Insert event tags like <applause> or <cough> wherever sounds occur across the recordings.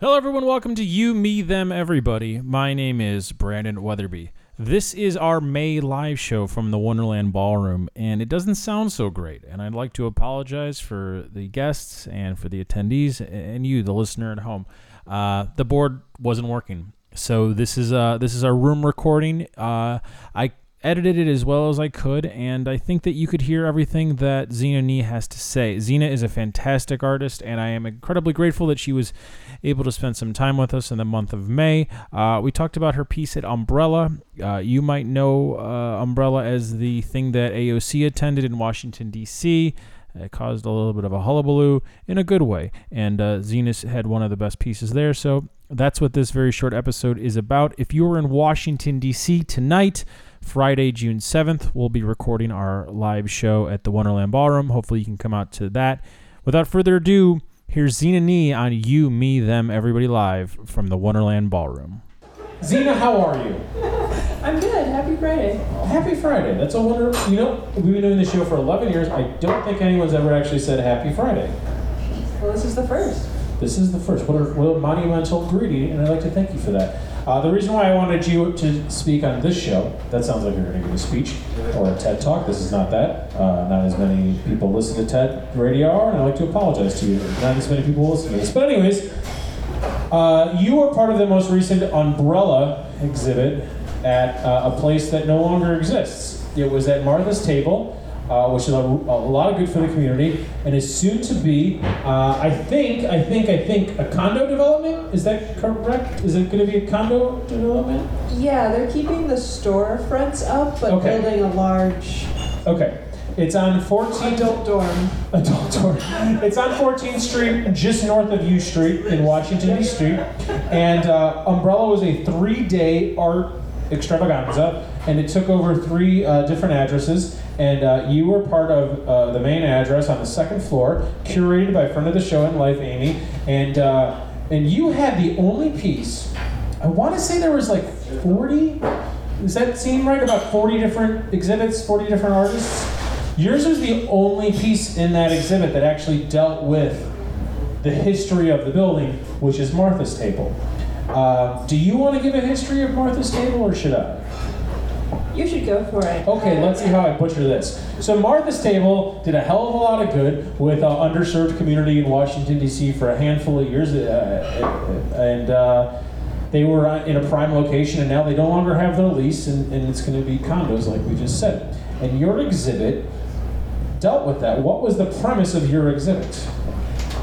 Hello, everyone. Welcome to You, Me, Them, Everybody. My name is Brandon Weatherby. This is our May live show from the Wonderland Ballroom, and it doesn't sound so great. And I'd like to apologize for the guests and for the attendees and you, the listener at home. Uh, the board wasn't working, so this is uh, this is our room recording. Uh, I edited it as well as I could, and I think that you could hear everything that Xena Ni has to say. Xena is a fantastic artist, and I am incredibly grateful that she was able to spend some time with us in the month of May. Uh, we talked about her piece at Umbrella. Uh, you might know uh, Umbrella as the thing that AOC attended in Washington, D.C. It caused a little bit of a hullabaloo in a good way, and uh, Xena's had one of the best pieces there. So that's what this very short episode is about. If you are in Washington, D.C. tonight, Friday, June 7th, we'll be recording our live show at the Wonderland Ballroom. Hopefully, you can come out to that. Without further ado, here's Xena Ni on You, Me, Them, Everybody Live from the Wonderland Ballroom. Xena, how are you? <laughs> I'm good. Happy Friday. Oh, happy Friday. That's a wonder. You know, we've been doing this show for 11 years. I don't think anyone's ever actually said Happy Friday. Well, this is the first. This is the first. What a, what a monumental greeting, and I'd like to thank you for that. Uh, the reason why I wanted you to speak on this show, that sounds like you're going to give a speech or a TED Talk. This is not that. Uh, not as many people listen to TED Radio Hour, and I'd like to apologize to you. Not as many people listen to this. But, anyways, uh, you were part of the most recent Umbrella exhibit at uh, a place that no longer exists. It was at Martha's Table. Uh, which is a, a, lot of good for the community, and is soon to be, uh, I think, I think, I think, a condo development. Is that correct? Is it going to be a condo development? Yeah, they're keeping the storefronts up, but Okay. building a large Okay. It's on 14th adult dorm. Adult dorm. It's on 14th Street, just north of U Street in Washington D.C. And uh, Umbrella was a three-day art extravaganza, and it took over three uh, different addresses. And uh, you were part of uh, the main address on the second floor, curated by friend of the show and life, Amy. And uh, and you had the only piece. I want to say there was like 40. Does that seem right? About 40 different exhibits, 40 different artists. Yours was the only piece in that exhibit that actually dealt with the history of the building, which is Martha's Table. Uh, do you want to give a history of Martha's Table, or should I? You should go for it. Okay, let's see how I butcher this. So Martha's Table did a hell of a lot of good with an underserved community in Washington D.C. for a handful of years, uh, and uh, they were uh, in a prime location, and now they no longer have their lease, and, and it's going to be condos, like we just said. And your exhibit dealt with that. What was the premise of your exhibit?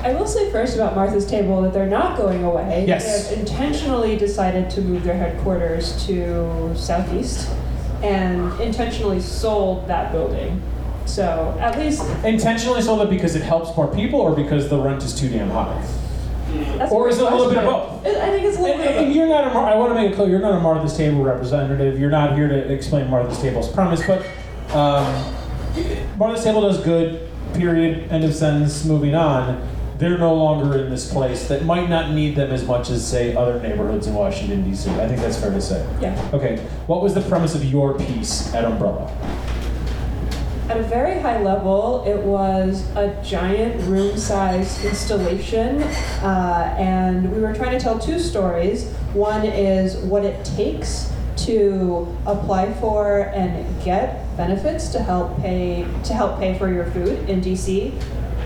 I will say first about Martha's Table that they're not going away. Yes. They have intentionally decided to move their headquarters to Southeast and intentionally sold that building. So at least Intentionally sold it because it helps more people, or because the rent is too damn high. that's Or is it a little bit of both? I think it's a little And, bit of both. you're not a Mar- I want to make it clear, you're not a Martha's Table representative. You're not here to explain Martha's Table's premise, but um, Martha's Table does good, period, end of sentence, moving on. They're no longer in this place that might not need them as much as, say, other neighborhoods in Washington, D.C. I think that's fair to say. Yeah. Okay, what was the premise of your piece at Umbrella? At a very high level, it was a giant room sized installation, uh, and we were trying to tell two stories. One is what it takes to apply for and get benefits to help pay to help pay for your food in DC.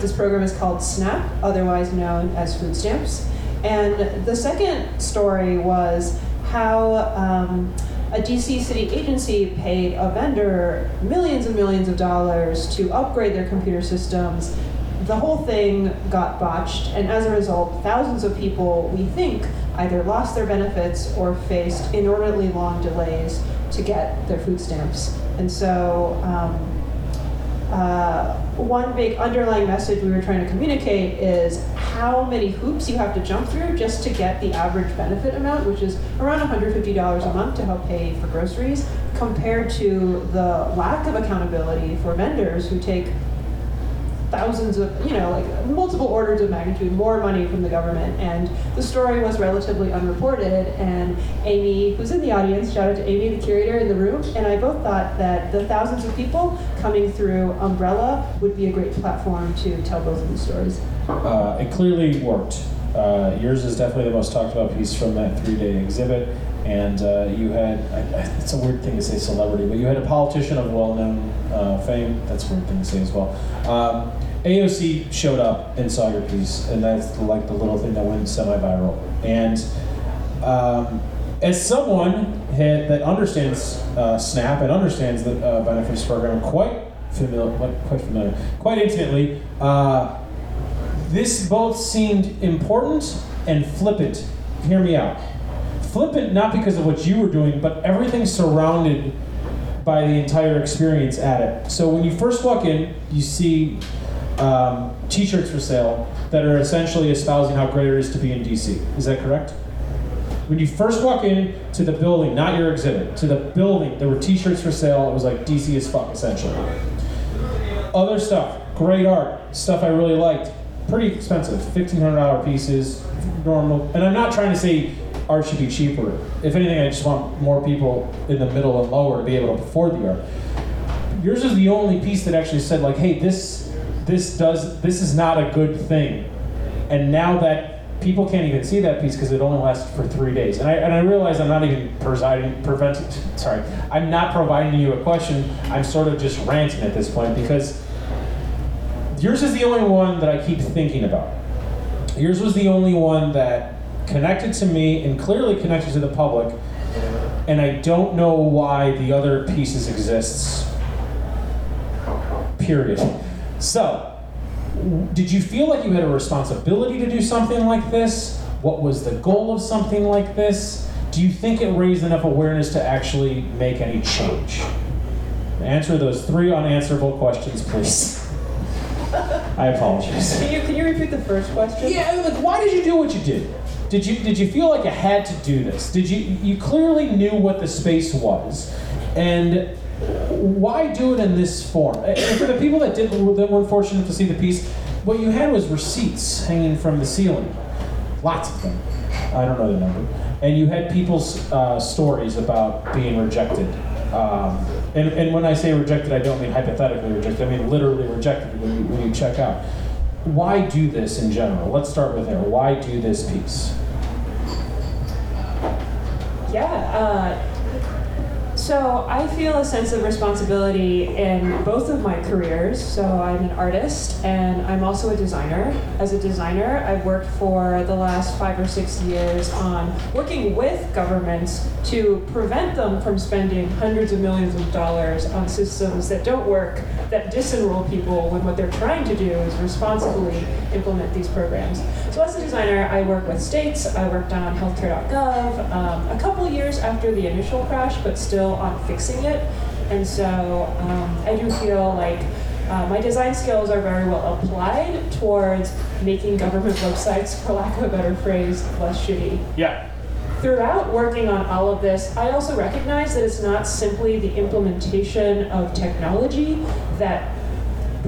This program is called SNAP, otherwise known as food stamps. And the second story was how um, a DC city agency paid a vendor millions and millions of dollars to upgrade their computer systems. The whole thing got botched, and as a result, thousands of people, we think, either lost their benefits or faced inordinately long delays to get their food stamps. And so, um, uh, one big underlying message we were trying to communicate is how many hoops you have to jump through just to get the average benefit amount, which is around $150 a month to help pay for groceries, compared to the lack of accountability for vendors who take thousands of, you know, like multiple orders of magnitude more money from the government. And the story was relatively unreported. And Amy, who's in the audience, shout out to Amy, the curator in the room, and I both thought that the thousands of people coming through Umbrella would be a great platform to tell both of these stories. Uh, it clearly worked. Uh, yours is definitely the most talked about piece from that three-day exhibit, and uh, you had, I, I, it's a weird thing to say celebrity, but you had a politician of well-known uh, fame, that's a weird thing to say as well. Um, AOC showed up and saw your piece, and that's like the little thing that went semi-viral. And um, as someone had, that understands uh, SNAP and understands the uh, benefits program quite familiar, quite familiar, quite intimately, uh, this both seemed important and flippant. Hear me out. Flippant not because of what you were doing, but everything surrounded by the entire experience at it. So when you first walk in, you see um, T-shirts for sale that are essentially espousing how great it is to be in DC. Is that correct? When you first walk in to the building, not your exhibit, to the building, there were T-shirts for sale. It was like DC is fuck, essentially. Other stuff, great art, stuff I really liked, pretty expensive, fifteen hundred dollar pieces, normal. And I'm not trying to say art should be cheaper. If anything, I just want more people in the middle and lower to be able to afford the art. Yours is the only piece that actually said like, hey, this this does this is not a good thing. And now that people can't even see that piece because it only lasts for three days. And I, and I realize I'm not even presiding, preventing, sorry, I'm not providing you a question. I'm sort of just ranting at this point because yours is the only one that I keep thinking about. Yours was the only one that connected to me and clearly connected to the public. And I don't know why the other pieces exists. Period. So, did you feel like you had a responsibility to do something like this? What was the goal of something like this? Do you think it raised enough awareness to actually make any change? Answer those three unanswerable questions, please. I apologize. Can you, can you repeat the first question? Yeah, like why did you do what you did? Did you did you feel like you had to do this? Did you you clearly knew what the space was, and why do it in this form? And for the people that did that weren't fortunate to see the piece, what you had was receipts hanging from the ceiling, lots of them. I don't know the number. And you had people's uh, stories about being rejected. Um, and, and when I say rejected, I don't mean hypothetically rejected. I mean literally rejected when you, when you check out. Why do this in general? Let's start with there. Why do this piece? Yeah. Uh, so I feel a sense of responsibility in both of my careers. So I'm an artist and I'm also a designer. As a designer, I've worked for the last five or six years on working with governments to prevent them from spending hundreds of millions of dollars on systems that don't work, that disenroll people when what they're trying to do is responsibly implement these programs. So as a designer, I work with states. I worked on healthcare.gov um, a couple years after the initial crash, but still on fixing it. And so um, I do feel like uh, my design skills are very well applied towards making government websites, for lack of a better phrase, less shitty. Yeah. Throughout working on all of this, I also recognize that it's not simply the implementation of technology that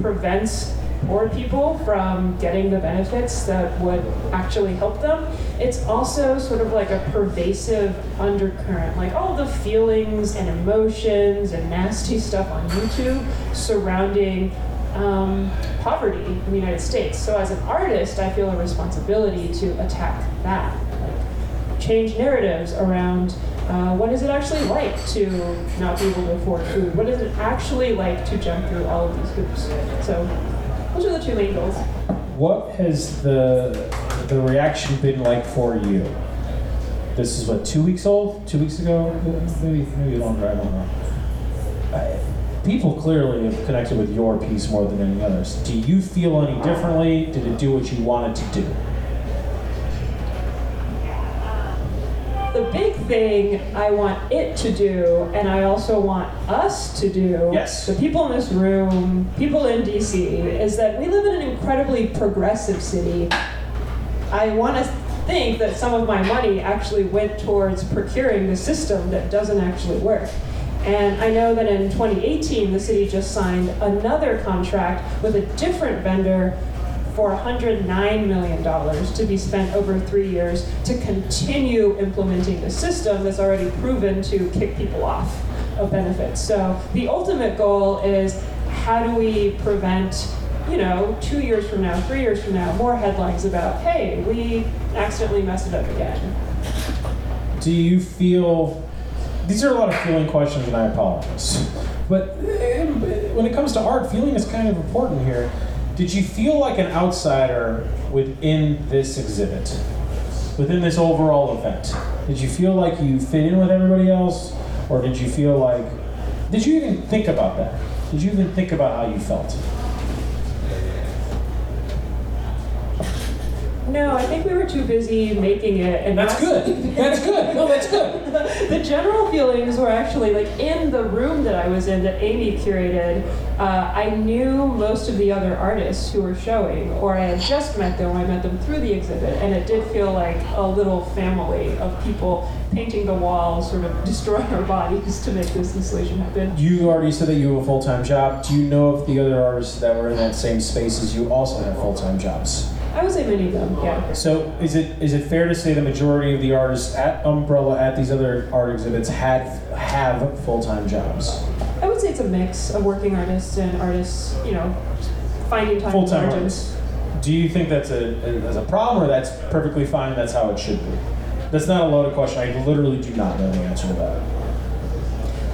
prevents poor people from getting the benefits that would actually help them. It's also sort of like a pervasive undercurrent, like all the feelings and emotions and nasty stuff on YouTube surrounding um, poverty in the United States. So as an artist, I feel a responsibility to attack that, change narratives around uh, what is it actually like to not be able to afford food? What is it actually like to jump through all of these hoops? So those are the two main goals. What has the the reaction been like for you? This is what two weeks old, two weeks ago, maybe maybe longer. I don't know. I, people clearly have connected with your piece more than any others. Do you feel any differently? Did it do what you wanted to do? Thing I want it to do, and I also want us to do, yes. the people in this room, people in DC, is that we live in an incredibly progressive city. I want to think that some of my money actually went towards procuring the system that doesn't actually work. And I know that in 2018, the city just signed another contract with a different vendor for $109 million to be spent over three years to continue implementing the system that's already proven to kick people off of benefits. So the ultimate goal is how do we prevent you know, two years from now, three years from now, more headlines about, hey, we accidentally messed it up again. Do you feel? These are a lot of feeling questions, and I apologize. But eh, when it comes to art, feeling is kind of important here. Did you feel like an outsider within this exhibit, within this overall event? Did you feel like you fit in with everybody else, or did you feel like? Did you even think about that? Did you even think about how you felt? No, I think we were too busy making it, and That's good. That's good. No, that's good. <laughs> the general feelings were actually like in the room that I was in that Amy curated. Uh, I knew most of the other artists who were showing, or I had just met them. I met them through the exhibit, and it did feel like a little family of people painting the walls, sort of destroying our bodies to make this installation happen. You already said that you have a full time job. Do you know if the other artists that were in that same space as you also have full time jobs? I would say many of them, yeah. So is it is it fair to say the majority of the artists at Umbrella at these other art exhibits had have full time jobs? I would say it's a mix of working artists and artists, you know, finding time Full time artists. Do you think that's a as a problem or that's perfectly fine? That's how it should be. That's not a loaded question. I literally do not know the answer to that.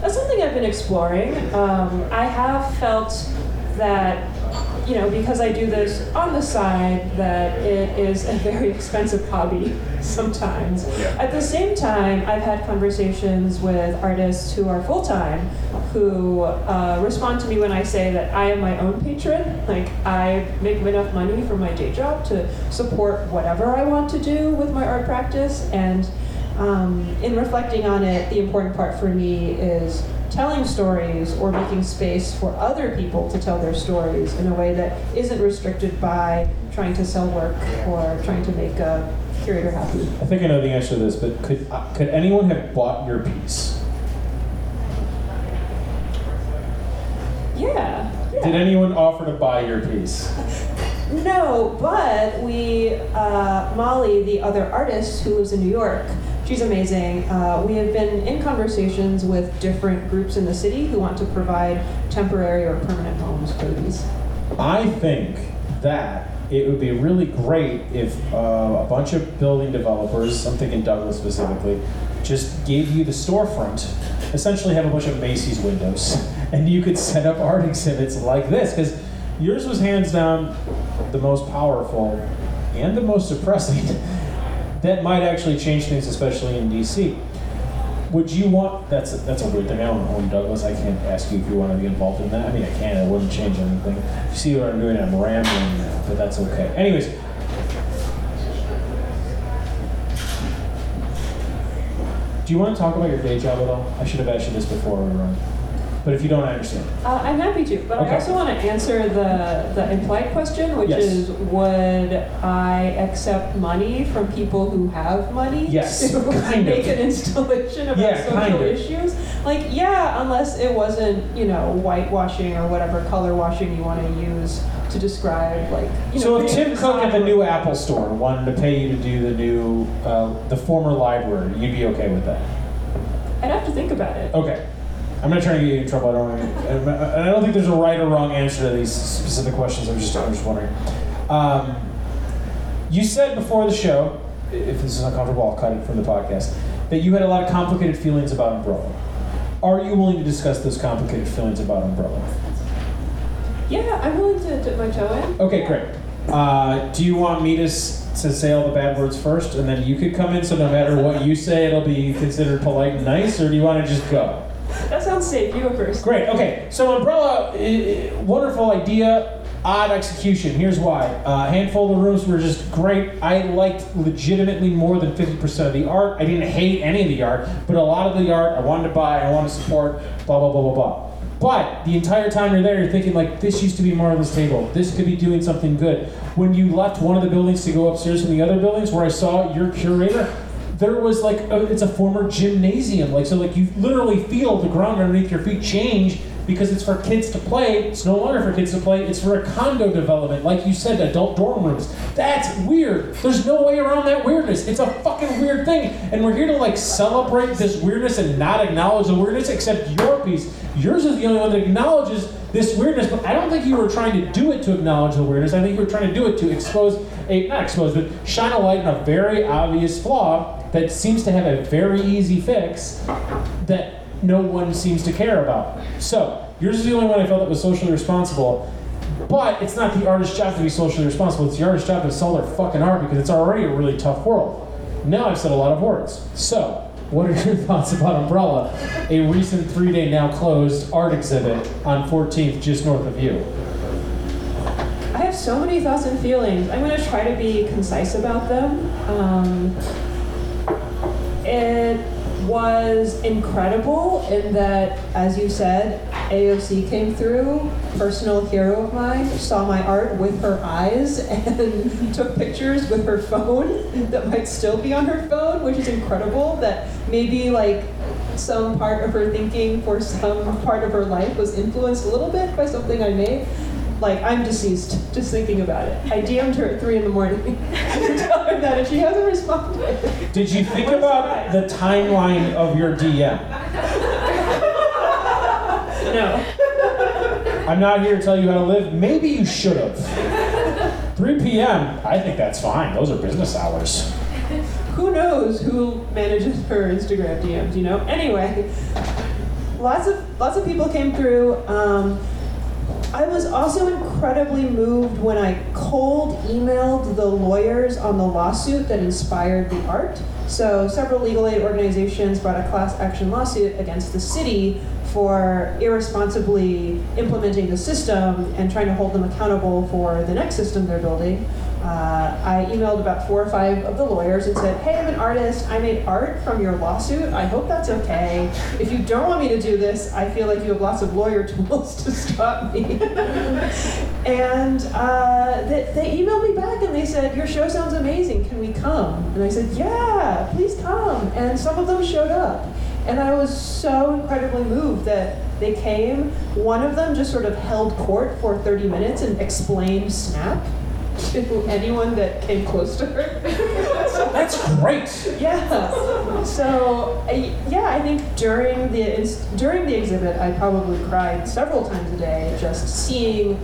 That's something I've been exploring. Um, I have felt that, you know, because I do this on the side, that it is a very expensive hobby <laughs> sometimes. At the same time, I've had conversations with artists who are full time who uh, respond to me when I say that I am my own patron. Like, I make enough money from my day job to support whatever I want to do with my art practice. And um, in reflecting on it, the important part for me is telling stories or making space for other people to tell their stories in a way that isn't restricted by trying to sell work or trying to make a curator happy. I think I know the answer to this, but could uh, could anyone have bought your piece? Yeah. yeah. Did anyone offer to buy your piece? No, but we, uh, Molly, the other artist who lives in New York, she's amazing. Uh, we have been in conversations with different groups in the city who want to provide temporary or permanent homes for these. I think that it would be really great if uh, a bunch of building developers, I'm thinking Douglas specifically, just gave you the storefront, essentially have a bunch of Macy's windows, <laughs> and you could set up art exhibits like this, because yours was hands down the most powerful and the most depressing. <laughs> that might actually change things, especially in DC. Would you want? That's a, that's a weird thing. I don't own Douglas. I can't ask you if you want to be involved in that. I mean, I can. It wouldn't change anything. You see what I'm doing? I'm rambling now, but that's okay. Anyways, do you want to talk about your day job at all? I should have asked you this before we run, but if you don't, I understand. Uh, I'm happy to, but Okay. I also want to answer the, the implied question, which Yes. is would I accept money from people who have money Yes, <laughs> to kind make of. an installation about Yeah, social kind of. issues? Like, yeah, unless it wasn't, you know, whitewashing or whatever color washing you want to use to describe, like, you know. So if Tim Cook at the new Apple Store wanted to pay you to do the new, uh, the former library, you'd be okay with that? I'd have to think about it. Okay. I'm not trying to get you in trouble. I don't. And I don't think there's a right or wrong answer to these specific questions. I'm just, I'm just wondering. Um, you said before the show, if this is uncomfortable, I'll cut it from the podcast, that you had a lot of complicated feelings about Umbrella. Are you willing to discuss those complicated feelings about Umbrella? Yeah, I'm willing to dip my toe in. Okay, great. Uh, do you want me to, s- to say all the bad words first, and then you could come in, so no matter what you say, it'll be considered polite and nice, or do you want to just go? Safe. You go first. Great. Okay. So umbrella, wonderful idea, odd execution. Here's why. Uh, a handful of the rooms were just great. I liked legitimately more than 50% of the art. I didn't hate any of the art, but a lot of the art I wanted to buy, I wanted to support. Blah blah blah blah blah. But the entire time you're there, you're thinking like, this used to be this table. This could be doing something good. When you left one of the buildings to go upstairs from the other buildings, where I saw your curator, there was like a, it's a former gymnasium. Like so like you literally feel the ground underneath your feet change because it's for kids to play. It's no longer for kids to play. It's for a condo development, like you said, adult dorm rooms. That's weird. There's no way around that weirdness. It's a fucking weird thing, and we're here to like celebrate this weirdness and not acknowledge the weirdness. Except your piece, yours is the only one that acknowledges this weirdness. But I don't think you were trying to do it to acknowledge the weirdness. I think you were trying to do it to expose a not expose, but shine a light on a very obvious flaw that seems to have a very easy fix that no one seems to care about. So, yours is the only one I felt that was socially responsible. But it's not the artist's job to be socially responsible. It's the artist's job to sell their fucking art because it's already a really tough world. Now I've said a lot of words. So, what are your <laughs> thoughts about Umbrella, a recent three day now closed art exhibit on 14th just north of you? I have so many thoughts and feelings. I'm going to try to be concise about them. Um, it was incredible in that, as you said, AOC came through, personal hero of mine, saw my art with her eyes <laughs> and took pictures with her phone that might still be on her phone, which is incredible. That maybe like some part of her thinking for some part of her life was influenced a little bit by something I made. Like, I'm deceased just thinking about it. I DM'd her at 3 in the morning <laughs> tell her that, and she hasn't responded. Did you think about the timeline of your DM? No. I'm not here to tell you how to live. Maybe you should have. 3 p.m. I think that's fine. Those are business hours. Who knows who manages her Instagram DMs, you know? Anyway, lots of lots of people came through. Um, I was also incredibly moved when I cold emailed the lawyers on the lawsuit that inspired the art. So, several legal aid organizations brought a class action lawsuit against the city for irresponsibly implementing the system and trying to hold them accountable for the next system they're building. Uh, I emailed about four or five of the lawyers and said, Hey, I'm an artist. I made art from your lawsuit. I hope that's okay. If you don't want me to do this, I feel like you have lots of lawyer <laughs> tools to stop me. <laughs> and uh, they, they emailed me back and they said, Your show sounds amazing. Can we come? And I said, Yeah, please come. And some of them showed up. And I was so incredibly moved that they came. One of them just sort of held court for 30 minutes and explained Snap to anyone that came close to her. That's great. Yeah. So I, yeah, I think during the during the exhibit, I probably cried several times a day just seeing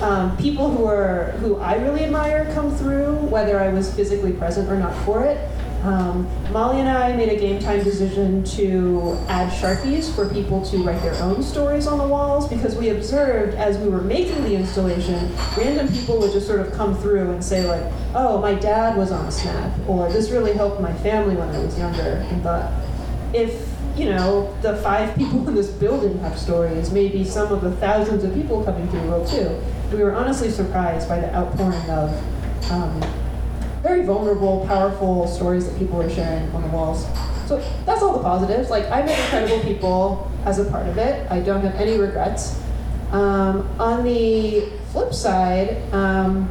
um, people who are who I really admire come through, whether I was physically present or not for it. Um, Molly and I made a game time decision to add Sharpies for people to write their own stories on the walls because we observed as we were making the installation, random people would just sort of come through and say like, oh, my dad was on Snap, or this really helped my family when I was younger, and thought, if you know, the five people in this building have stories, maybe some of the thousands of people coming through will too. We were honestly surprised by the outpouring of um, very vulnerable, powerful stories that people were sharing on the walls. So that's all the positives. Like I met incredible people as a part of it. I don't have any regrets. Um, on the flip side, um,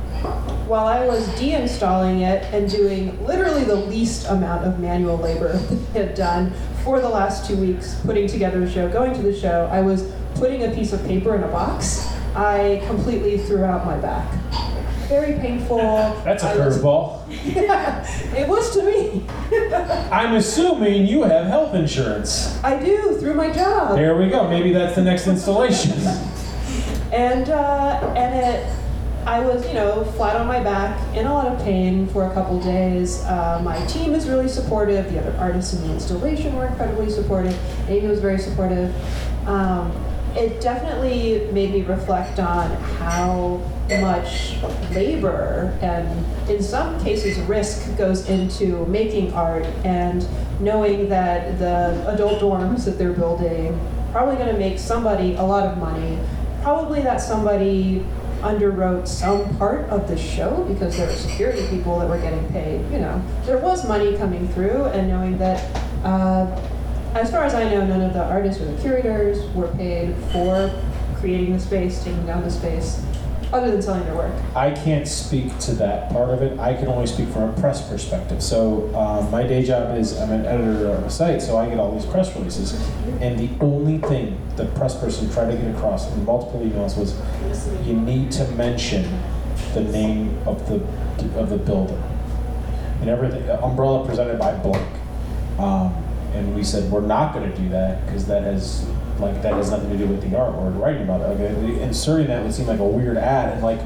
while I was deinstalling it and doing literally the least amount of manual labor <laughs> that I had done for the last two weeks, putting together the show, going to the show, I was putting a piece of paper in a box. I completely threw out my back very painful. That's a curveball. Yeah, <laughs> it was to me. <laughs> I'm assuming you have health insurance. I do through my job, There we go. Maybe that's the next installation. <laughs> and uh, and it. I was, you know, flat on my back, in a lot of pain for a couple days. Uh, my team is really supportive. The other artists in the installation were incredibly supportive. Amy was very supportive. Um, it definitely made me reflect on how much labor and, in some cases, risk goes into making art and knowing that the adult dorms that they're building probably going to make somebody a lot of money. Probably that somebody underwrote some part of the show because there were security people that were getting paid. You know, there was money coming through, and knowing that. Uh, as far as I know, none of the artists or the curators were paid for creating the space, taking down the space. other than selling their work. I can't speak to that part of it. I can only speak from a press perspective. So um, my day job is I'm an editor of a site, so I get all these press releases. And the only thing the press person tried to get across in multiple emails was, you need to mention the name of the of the building and everything. Umbrella presented by blank. Um, and we said we're not going to do that because that has like that has nothing to do with the art or writing about it. Like uh, inserting that would seem like a weird ad, and like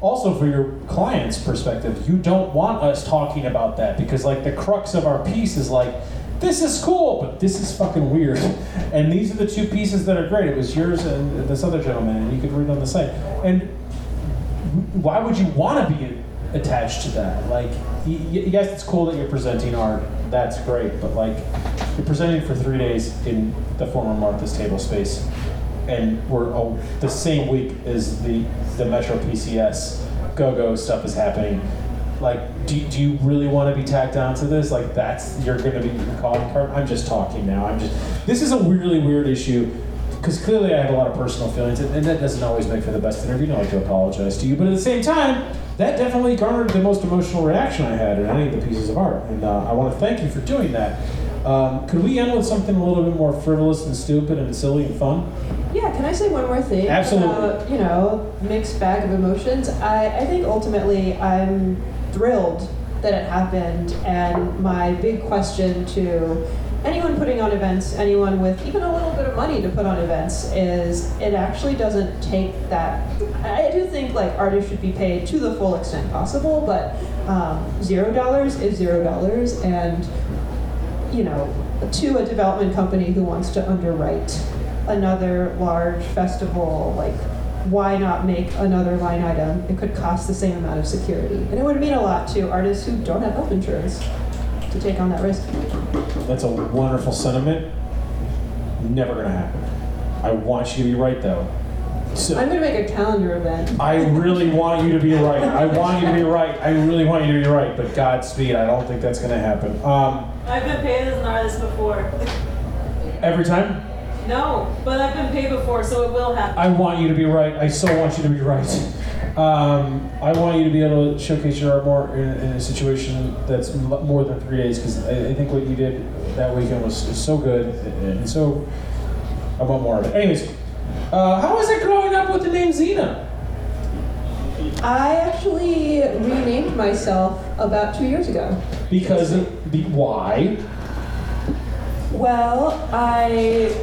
also for your client's perspective, you don't want us talking about that because like the crux of our piece is like. This is cool, but this is fucking weird. <laughs> And these are the two pieces that are great. It was yours and this other gentleman, and you could read on the site. And why would you want to be attached to that? Like, yes, it's cool that you're presenting art. That's great, but like, you're presenting for three days in the former Martha's Table space, and we're oh, the same week as the the Metro PCS go-go stuff is happening. Like, do, do you really want to be tacked onto this? Like, that's you're going to be card. I'm just talking now. I'm just. This is a really weird issue because clearly I have a lot of personal feelings, and, that doesn't always make for the best interview. I like to apologize to you, but at the same time, that definitely garnered the most emotional reaction I had in any of the pieces of art, and uh, I want to thank you for doing that. Um, could we end with something a little bit more frivolous and stupid and silly and fun? Yeah, can I say one more thing? Absolutely. About, you know, mixed bag of emotions. I, I think ultimately I'm thrilled that it happened, and my big question to anyone putting on events, anyone with even a little bit of money to put on events, is it actually doesn't take that. I do think like artists should be paid to the full extent possible, but um, zero dollars is zero dollars, and you know, to a development company who wants to underwrite another large festival, like why not make another line item? It could cost the same amount of security. And it would mean a lot to artists who don't have health insurance to take on that risk. That's a wonderful sentiment. Never gonna happen. I want you to be right though. So, I'm going to make a calendar event. I really want you to be right. I want you to be right. I really want you to be right. But Godspeed. I don't think that's gonna happen. Um, I've been paid as an artist before. every time. No, but I've been paid before, so it will happen. I want you to be right. I so want you to be right. Um, I want you to be able to showcase your art more in, in a situation that's more than three days because I, I think what you did that weekend was, was so good and so I want more of it. Anyways, uh, how was it growing up with the name Xena? I actually renamed myself about two years ago. Because be, why? Well, I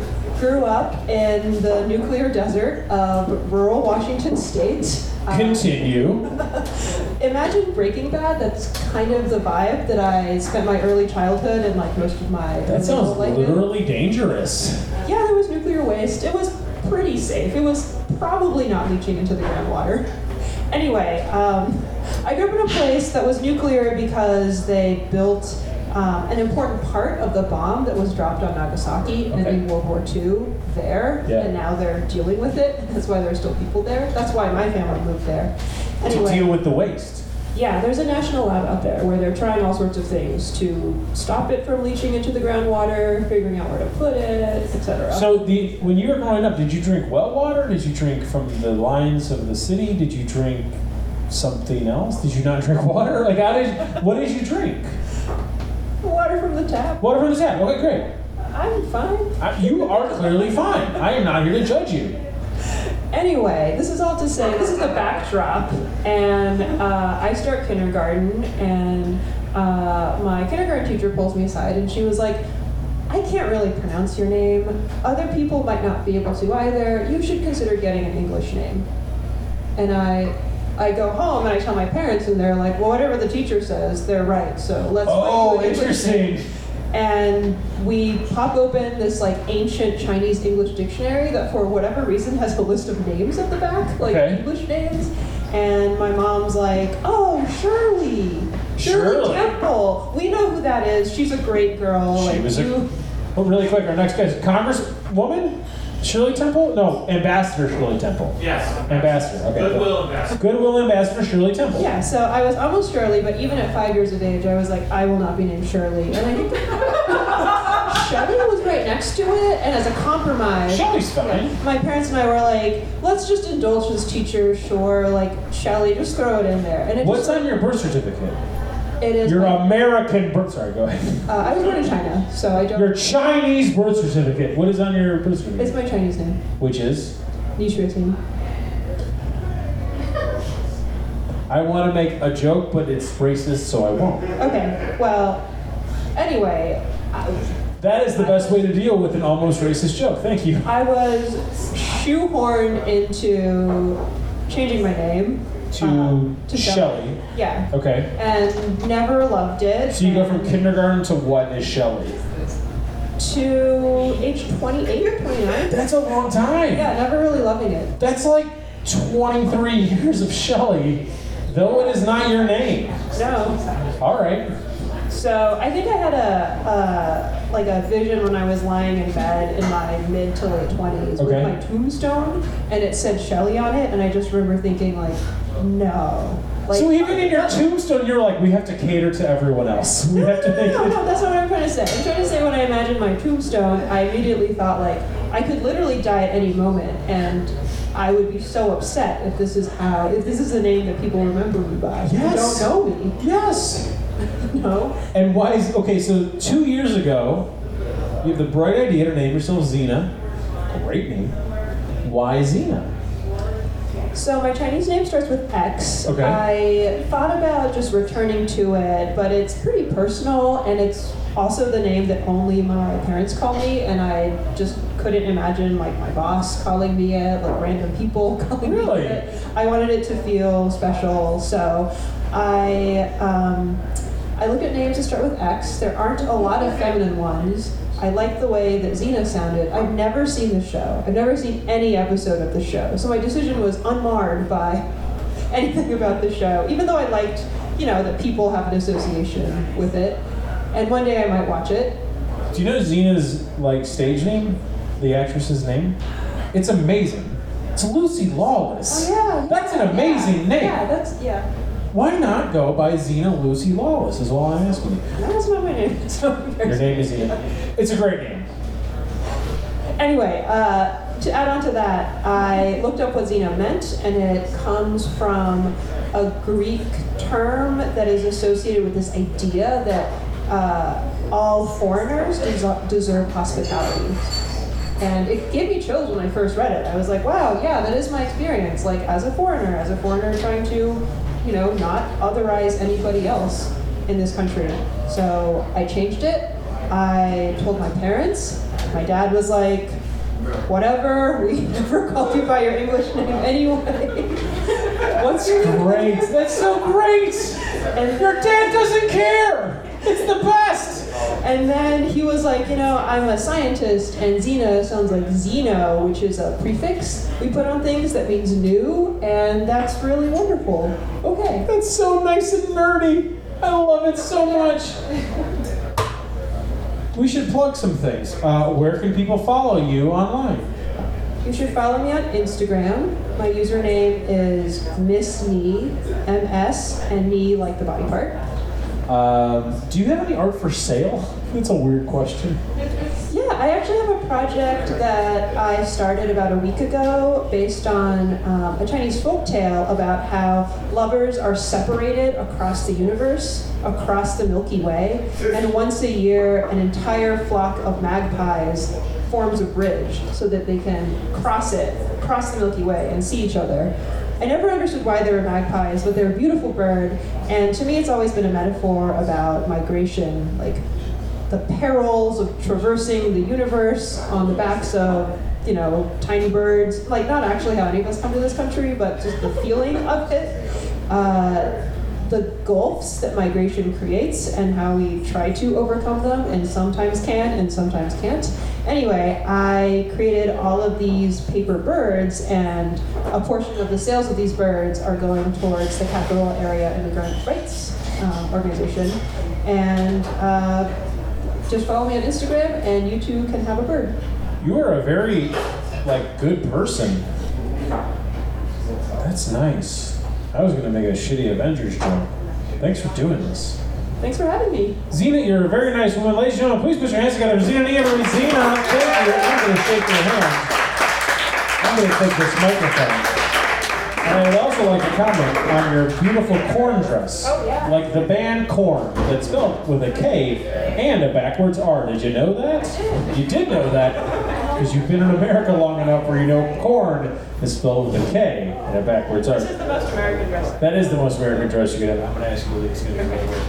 grew up in the nuclear desert of rural Washington state. Um, Continue. <laughs> Imagine Breaking Bad. That's kind of the vibe that I spent my early childhood and like most of my That sounds life in. literally dangerous. Yeah, there was nuclear waste. It was pretty safe. It was probably not leaching into the groundwater. Anyway, um, I grew up in a place that was nuclear because they built um, an important part of the bomb that was dropped on Nagasaki Okay. in World War II there, Yeah. and now they're dealing with it. That's why there's still people there. That's why my family moved there. To deal with the waste. yeah, there's a national lab out there where they're trying all sorts of things to stop it from leaching into the groundwater, figuring out where to put it, etc. So the when you were growing up, did you drink well water? Did you drink from the lines of the city? Did you drink something else? Did you not <laughs> drink water? Like how did what did you drink? Water from the tap. Water from the tap. Okay, great. I'm fine. I, you are clearly fine. I am not here to judge you. Anyway, this is all to say this is the backdrop, and uh, I start kindergarten, and uh, my kindergarten teacher pulls me aside, and she was like, "I can't really pronounce your name. Other people might not be able to either. You should consider getting an English name." And I. I go home and I tell my parents, and they're like, "Well, whatever the teacher says, they're right. So let's." Oh, English name." interesting. and we pop open this like ancient Chinese English dictionary that for whatever reason has a list of names at the back, like Okay. English names. And my mom's like, "Oh, Shirley, Shirley, Shirley. Temple. We know who that is. She's a great girl. She like was a- you." Oh, really quick, our next guy is Congresswoman Shirley Temple? No, Ambassador Shirley Temple. Yes. Ambassador. Okay. Goodwill Ambassador. Goodwill Ambassador Shirley Temple. Yeah, so I was almost Shirley, but even at five years of age, I was like, I will not be named Shirley. And I think <laughs> Shelley was right next to it, and as a compromise, Shelley's fine. my parents and I were like, let's just indulge this teacher, sure. Like Shelley, just throw it in there. And it What's just, on your birth certificate? It is. Your American birth. Sorry, go ahead. uh, I was born in China, so I don't. Your Chinese birth certificate. What is on your birth certificate? it's my Chinese name, Which is? Nishuating. I want to make a joke, but it's racist, so I won't. Okay, well, anyway, I, That is the best way to deal with an almost racist joke. Thank you. I was shoehorned into changing my name. To, uh, to Shelley. Yeah, Okay. and never loved it. So you go from kindergarten to what is Shelley? to age 28 or 29. That's a long time. Yeah, never really loving it. That's like 23 years of Shelley, though it is not your name. No. All right. So I think I had a uh, like a vision when I was lying in bed in my mid to late 20s Okay. with my tombstone, and it said Shelley on it, and I just remember thinking like, no. Like, so even in your uh, tombstone, you're like, we have to cater to everyone else. We have to <laughs> No, make no, no, that's not what I'm trying to say. I'm trying to say when I imagined my tombstone, I immediately thought like I could literally die at any moment, and I would be so upset if this is how, if this is the name that people remember me by. Yes. don't know me. Yes. <laughs> No. And why is okay? So two years ago, you have the bright idea to name yourself Xena. Great name. Why Xena? So my Chinese name starts with X. Okay. I thought about just returning to it, but it's pretty personal, and it's also the name that only my parents call me, and I just couldn't imagine like my boss calling me it, like random people <laughs> calling Really? me it. I wanted it to feel special, so I um, I look at names that start with X. There aren't a lot of feminine ones. I like the way that Xena sounded. I've never seen the show. I've never seen any episode of the show. So my decision was unmarred by <laughs> anything about the show, even though I liked, you know, that people have an association with it. And one day I might watch it. Do you know Xena's like stage name? The actress's name? It's amazing. It's Lucy Lawless. Oh yeah. That's an yeah, amazing name. Yeah, that's yeah. Why not go by Xena Lucy Lawless? Is all I'm asking <laughs> you. That's not my name. So Your name is Xena. It's a great name. Anyway, uh, to add on to that, I looked up what Xena meant, and it comes from a Greek term that is associated with this idea that uh, all foreigners des- deserve hospitality. And it gave me chills when I first read it. I was like, wow, yeah, that is my experience. Like, as a foreigner, as a foreigner trying to, you know, not otherize anybody else in this country. So I changed it. I told my parents. My dad was like, whatever, we <laughs> never called you by your English name anyway. <laughs> What's your Great. That's so great. And Your dad doesn't care. It's the best. And then he was like, you know, I'm a scientist, and Xena sounds like Xeno, which is a prefix we put on things that means new, and that's really wonderful. Okay. That's so nice and nerdy. I love it so much. We should plug some things. Uh, where can people follow you online? You should follow me on Instagram. My username is Miss Me, M S, and me like the body part. Um, do you have any art for sale? <laughs> That's a weird question. Yeah, I actually have a project that I started about a week ago based on um, a Chinese folk tale about how lovers are separated across the universe, across the Milky Way, and once a year, an entire flock of magpies forms a bridge so that they can cross it, cross the Milky Way, and see each other. I never understood why they were magpies, but they're a beautiful bird, and to me, it's always been a metaphor about migration, like the perils of traversing the universe on the backs of, you know, tiny birds. Like, not actually how any of us come to this country, but just the feeling of it. Uh, the gulfs that migration creates and how we try to overcome them and sometimes can and sometimes can't. Anyway, I created all of these paper birds, and a portion of the sales of these birds are going towards the Capital Area Immigrant Rights um, Organization. And uh, just follow me on Instagram, and you too can have a bird. You are a very like good person. That's nice. I was gonna make a shitty Avengers joke. Thanks for doing this. Thanks for having me. Xena, you're a very nice woman. Ladies and gentlemen, please put your hands together. Xena Everybody, Xena, thank you. I'm going to shake your hand. I'm going to take this microphone. And I would also like to comment on your beautiful corn dress. Oh, yeah. Like the band Korn, that's spelled with a K and a backwards R. Did you know that? You did know that because you've been in America long enough where you know corn is spelled with a K and a backwards R. This is the most American dress. That is the most American dress you could have. I'm going to ask you, Lee, excuse me.